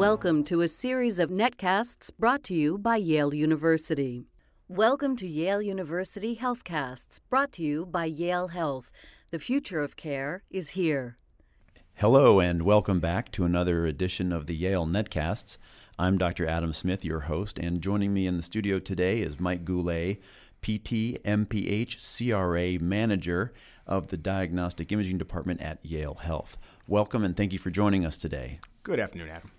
Welcome to a series of netcasts brought to you by Yale University. Welcome to Yale University Healthcasts, brought to you by Yale Health. The future of care is here. Hello, and welcome back to another edition of the Yale Netcasts. I'm Dr. Adam Smith, your host, and joining me in the studio today is Mike Goulet, PT, MPH, CRA Manager of the Diagnostic Imaging Department at Yale Health. Welcome and thank you for joining us today. Good afternoon, Adam.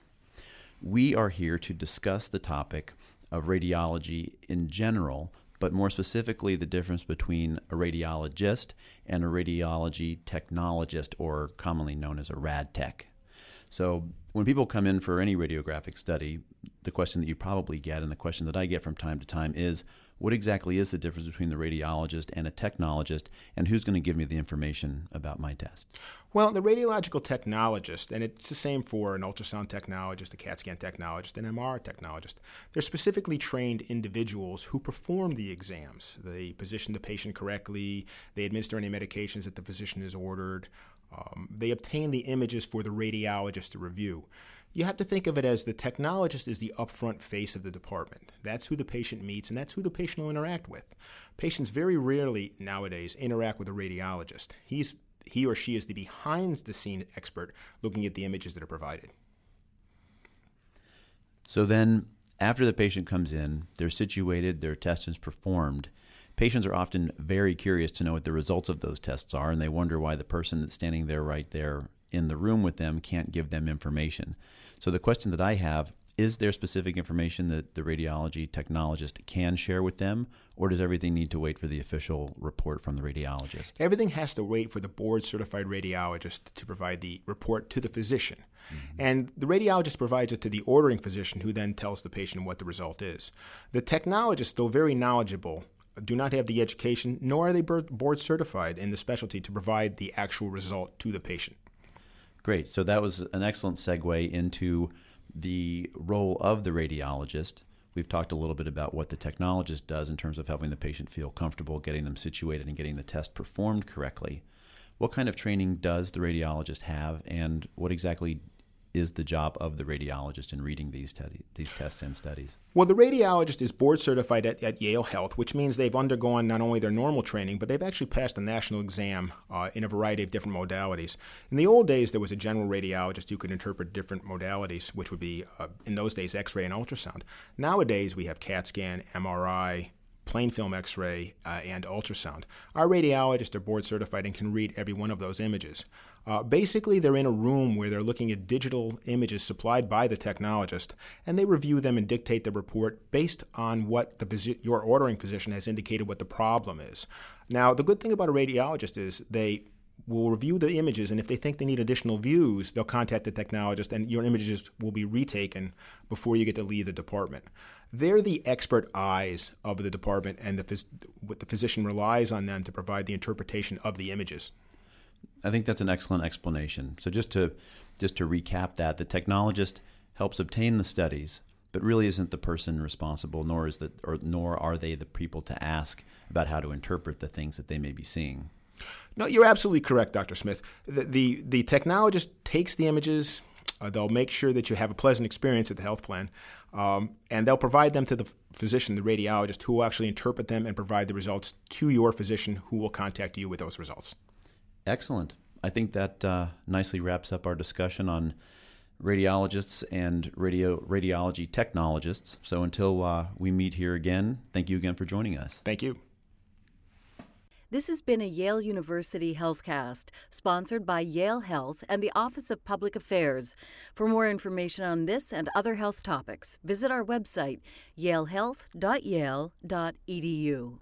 We are here to discuss the topic of radiology in general, but more specifically, the difference between a radiologist and a radiology technologist, or commonly known as a rad tech. So, when people come in for any radiographic study, the question that you probably get, and the question that I get from time to time, is what exactly is the difference between the radiologist and a technologist, and who's going to give me the information about my test? Well, the radiological technologist, and it's the same for an ultrasound technologist, a CAT scan technologist, an MR technologist, they're specifically trained individuals who perform the exams. They position the patient correctly, they administer any medications that the physician has ordered, um, they obtain the images for the radiologist to review. You have to think of it as the technologist is the upfront face of the department. That's who the patient meets, and that's who the patient will interact with. Patients very rarely nowadays interact with a radiologist. He's he or she is the behind the scene expert looking at the images that are provided. So then, after the patient comes in, they're situated, their test is performed. Patients are often very curious to know what the results of those tests are, and they wonder why the person that's standing there right there in the room with them can't give them information. So the question that I have is there specific information that the radiology technologist can share with them, or does everything need to wait for the official report from the radiologist? Everything has to wait for the board certified radiologist to provide the report to the physician. Mm-hmm. And the radiologist provides it to the ordering physician, who then tells the patient what the result is. The technologist, though very knowledgeable, do not have the education, nor are they board certified in the specialty to provide the actual result to the patient. Great. So that was an excellent segue into the role of the radiologist. We've talked a little bit about what the technologist does in terms of helping the patient feel comfortable, getting them situated, and getting the test performed correctly. What kind of training does the radiologist have, and what exactly is the job of the radiologist in reading these, te- these tests and studies? Well, the radiologist is board certified at, at, Yale Health, which means they've undergone not only their normal training, but they've actually passed a national exam uh, in a variety of different modalities. In the old days, there was a general radiologist who could interpret different modalities, which would be, uh, in those days, X ray and ultrasound. Nowadays, we have CAT scan, MRI, plain film x ray, uh, and ultrasound. Our radiologists are board certified and can read every one of those images. Uh, basically, they're in a room where they're looking at digital images supplied by the technologist, and they review them and dictate the report based on what the your ordering physician has indicated what the problem is. Now, the good thing about a radiologist is they will review the images, and if they think they need additional views, they'll contact the technologist, and your images will be retaken before you get to leave the department. They're the expert eyes of the department, and the, phys- the physician relies on them to provide the interpretation of the images. I think that's an excellent explanation. So just to just to recap that, the technologist helps obtain the studies, but really isn't the person responsible, nor is the or nor are they the people to ask about how to interpret the things that they may be seeing. No, you're absolutely correct, Dr. Smith. The the, the technologist takes the images. Uh, they'll make sure that you have a pleasant experience at the health plan, um, and they'll provide them to the physician, the radiologist, who will actually interpret them and provide the results to your physician, who will contact you with those results. Excellent. I think that uh, nicely wraps up our discussion on radiologists and radio radiology technologists. So until uh, we meet here again, thank you again for joining us. Thank you. This has been a Yale University Healthcast, sponsored by Yale Health and the Office of Public Affairs. For more information on this and other health topics, visit our website, yalehealth.yale.edu.